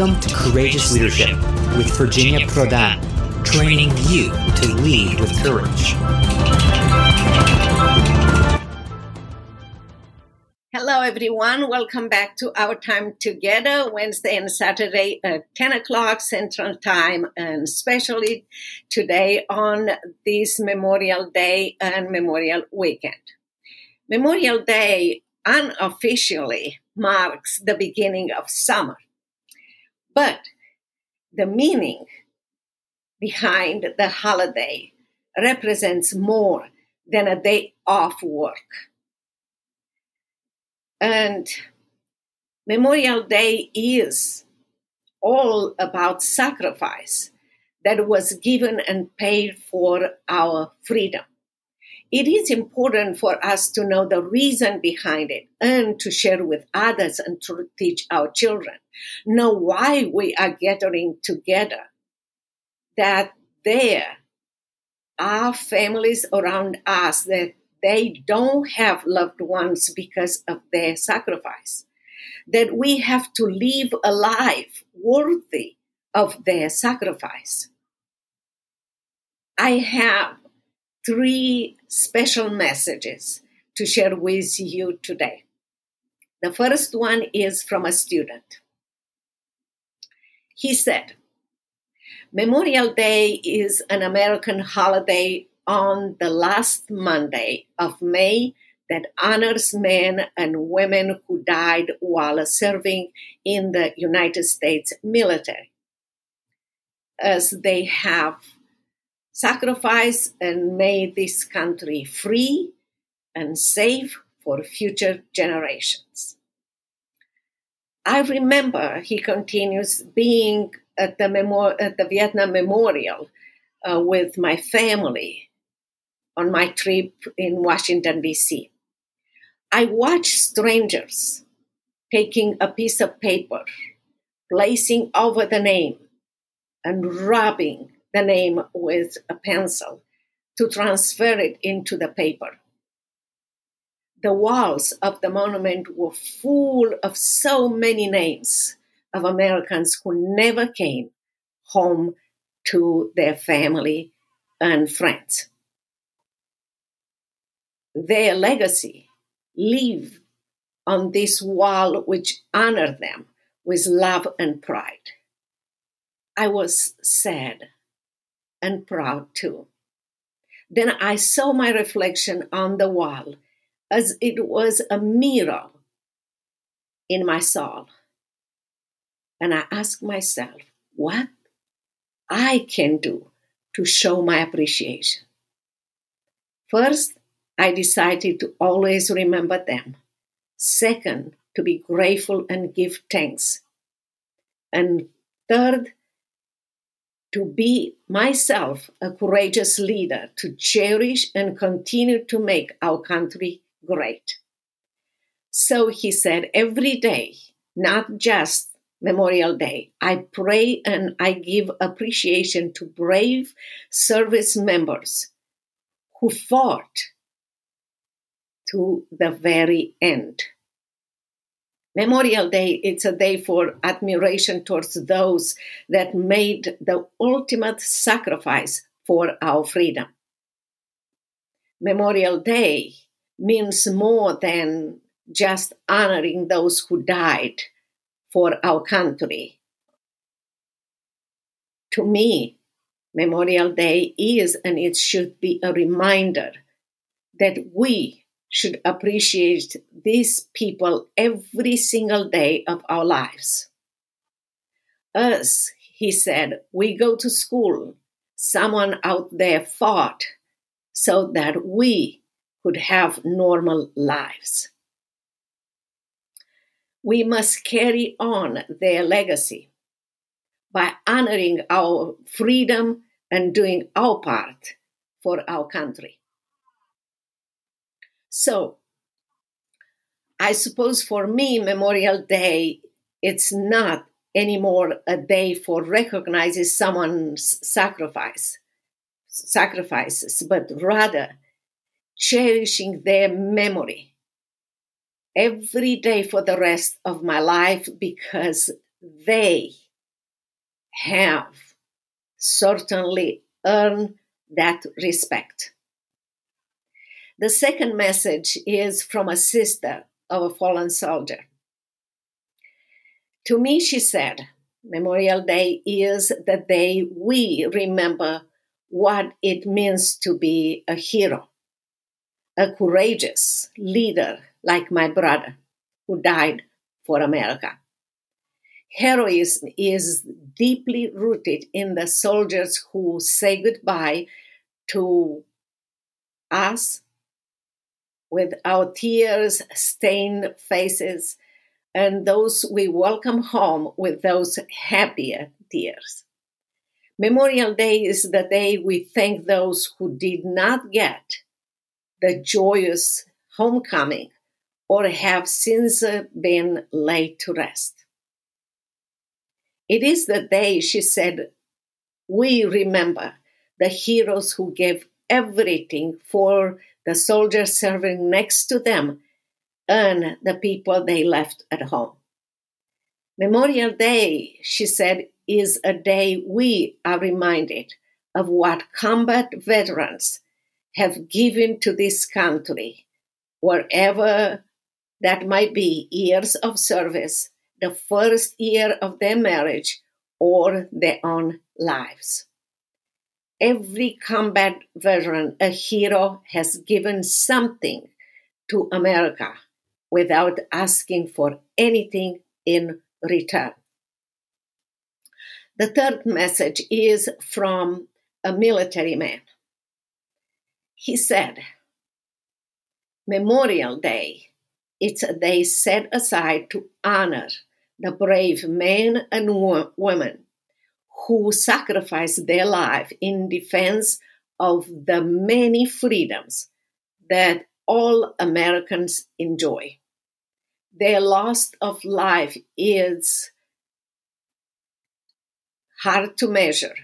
Welcome to Courageous Leadership with Virginia Prodan, training you to lead with courage. Hello, everyone. Welcome back to our time together, Wednesday and Saturday at 10 o'clock Central Time, and especially today on this Memorial Day and Memorial Weekend. Memorial Day unofficially marks the beginning of summer. But the meaning behind the holiday represents more than a day off work. And Memorial Day is all about sacrifice that was given and paid for our freedom it is important for us to know the reason behind it and to share with others and to teach our children. Know why we are gathering together. That there are families around us that they don't have loved ones because of their sacrifice. That we have to live a life worthy of their sacrifice. I have three special messages to share with you today. The first one is from a student. He said, Memorial Day is an American holiday on the last Monday of May that honors men and women who died while serving in the United States military, as they have sacrifice and made this country free and safe for future generations. I remember, he continues, being at the, at the Vietnam Memorial uh, with my family on my trip in Washington, D.C. I watched strangers taking a piece of paper, placing over the name, and rubbing the name with a pencil to transfer it into the paper. The walls of the monument were full of so many names of Americans who never came home to their family and friends. Their legacy live on this wall which honored them with love and pride. I was sad and proud too. Then I saw my reflection on the wall as it was a mirror in my soul. And I asked myself, what I can do to show my appreciation. First, I decided to always remember them. Second, to be grateful and give thanks. And third, to be myself a courageous leader, to cherish and continue to make our country great. So he said, every day, not just Memorial Day, I pray and I give appreciation to brave service members who fought to the very end. Memorial Day, it's a day for admiration towards those that made the ultimate sacrifice for our freedom. Memorial Day means more than just honoring those who died for our country. To me, Memorial Day is and it should be a reminder that we should appreciate these people every single day of our lives. Us, he said, we go to school. Someone out there fought so that we could have normal lives. We must carry on their legacy by honoring our freedom and doing our part for our country. So, I suppose for me, Memorial Day, it's not anymore a day for recognizing someone's sacrifice, sacrifices, but rather cherishing their memory every day for the rest of my life because they have certainly earned that respect. The second message is from a sister of a fallen soldier. To me, she said, Memorial Day is the day we remember what it means to be a hero, a courageous leader like my brother who died for America. Heroism is deeply rooted in the soldiers who say goodbye to us with our tears stained faces and those we welcome home with those happier tears. Memorial Day is the day we thank those who did not get the joyous homecoming or have since uh, been laid to rest. It is the day, she said, we remember the heroes who gave everything for the soldiers serving next to them and the people they left at home. Memorial Day, she said, is a day we are reminded of what combat veterans have given to this country, wherever that might be years of service, the first year of their marriage, or their own lives. Every combat veteran, a hero, has given something to America without asking for anything in return. The third message is from a military man. He said, Memorial Day, it's a day set aside to honor the brave men and wo- women who sacrificed their life in defense of the many freedoms that all Americans enjoy their loss of life is hard to measure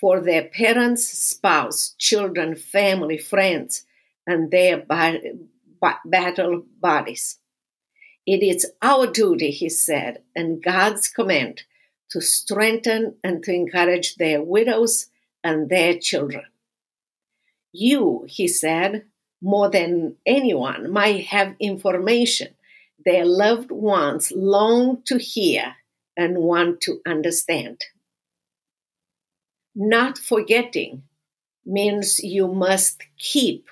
for their parents, spouse, children, family, friends, and their battle bodies. It is our duty, he said, and God's command to strengthen and to encourage their widows and their children. You, he said, more than anyone, might have information their loved ones long to hear and want to understand. Not forgetting means you must keep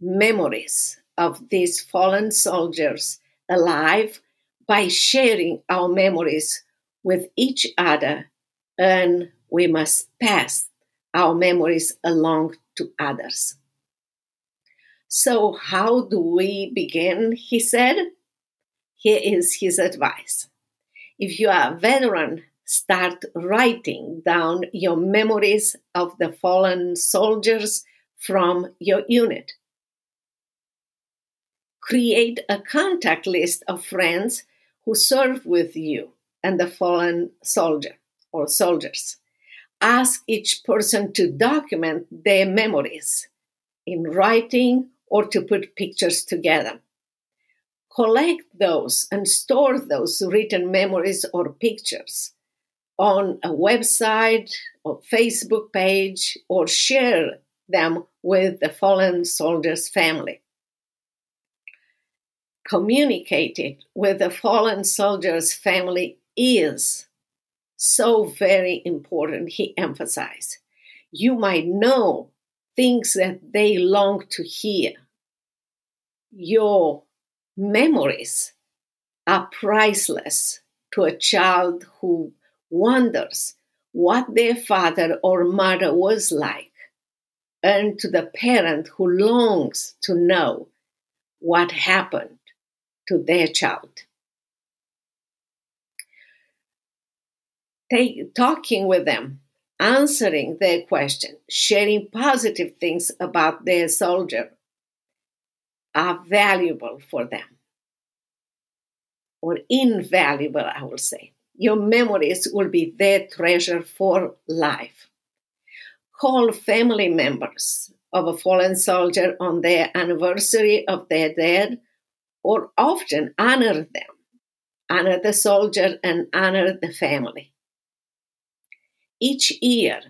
memories of these fallen soldiers alive by sharing our memories with each other, and we must pass our memories along to others. So, how do we begin? He said. Here is his advice. If you are a veteran, start writing down your memories of the fallen soldiers from your unit. Create a contact list of friends who served with you and the fallen soldier or soldiers. Ask each person to document their memories in writing or to put pictures together collect those and store those written memories or pictures on a website or Facebook page or share them with the fallen soldier's family. Communicating with the fallen soldier's family is so very important, he emphasized. You might know things that they long to hear. Your memories are priceless to a child who wonders what their father or mother was like, and to the parent who longs to know what happened to their child. Take, talking with them, answering their question, sharing positive things about their soldier are valuable for them or invaluable, I will say. Your memories will be their treasure for life. Call family members of a fallen soldier on their anniversary of their dead, or often honor them. Honor the soldier and honor the family. Each year,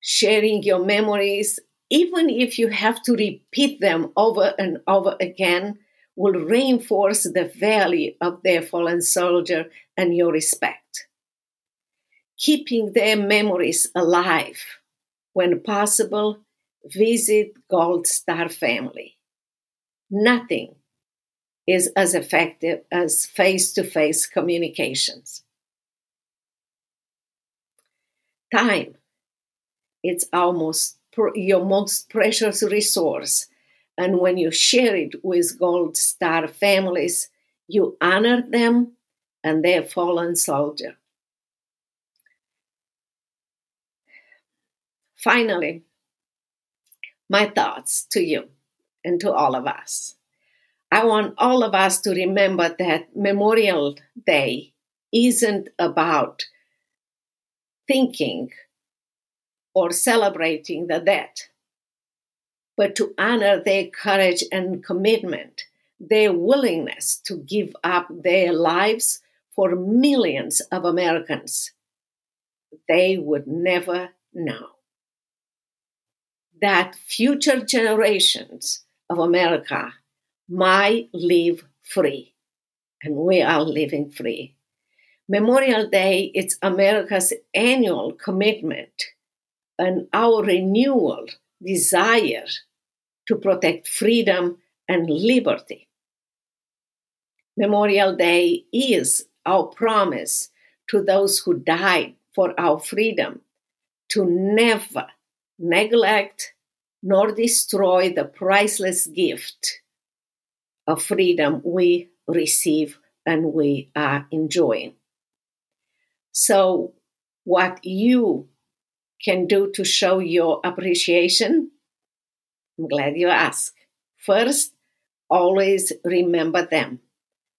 sharing your memories, even if you have to repeat them over and over again, will reinforce the value of their fallen soldier and your respect. Keeping their memories alive, when possible, visit Gold Star family. Nothing is as effective as face to face communications. Time. It's almost your most precious resource. And when you share it with Gold Star families, you honor them and their fallen soldier. Finally, my thoughts to you and to all of us. I want all of us to remember that Memorial Day isn't about thinking or celebrating the dead, but to honor their courage and commitment, their willingness to give up their lives for millions of Americans. They would never know that future generations of America might live free, and we are living free. Memorial Day is America's annual commitment and our renewal desire to protect freedom and liberty. Memorial Day is our promise to those who died for our freedom to never neglect nor destroy the priceless gift of freedom we receive and we are enjoying. So, what you can do to show your appreciation? I'm glad you asked. First, always remember them.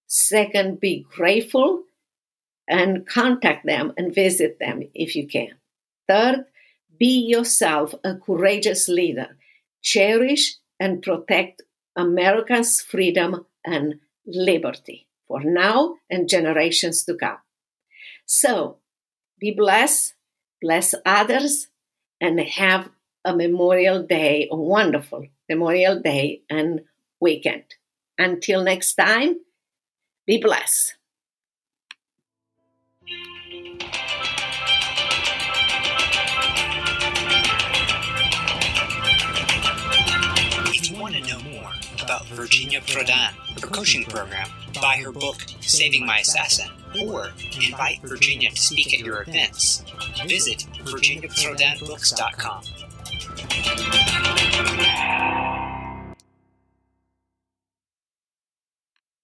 Second, be grateful and contact them and visit them if you can. Third, be yourself a courageous leader. Cherish and protect America's freedom and liberty for now and generations to come. So, be blessed bless others, and have a Memorial Day, a wonderful Memorial Day and weekend. Until next time, be blessed. If you want to know more about Virginia Prodan, her coaching program, buy her book, Saving My Assassin, or invite Virginia to speak at your events, visit virginiaprodanbooks.com.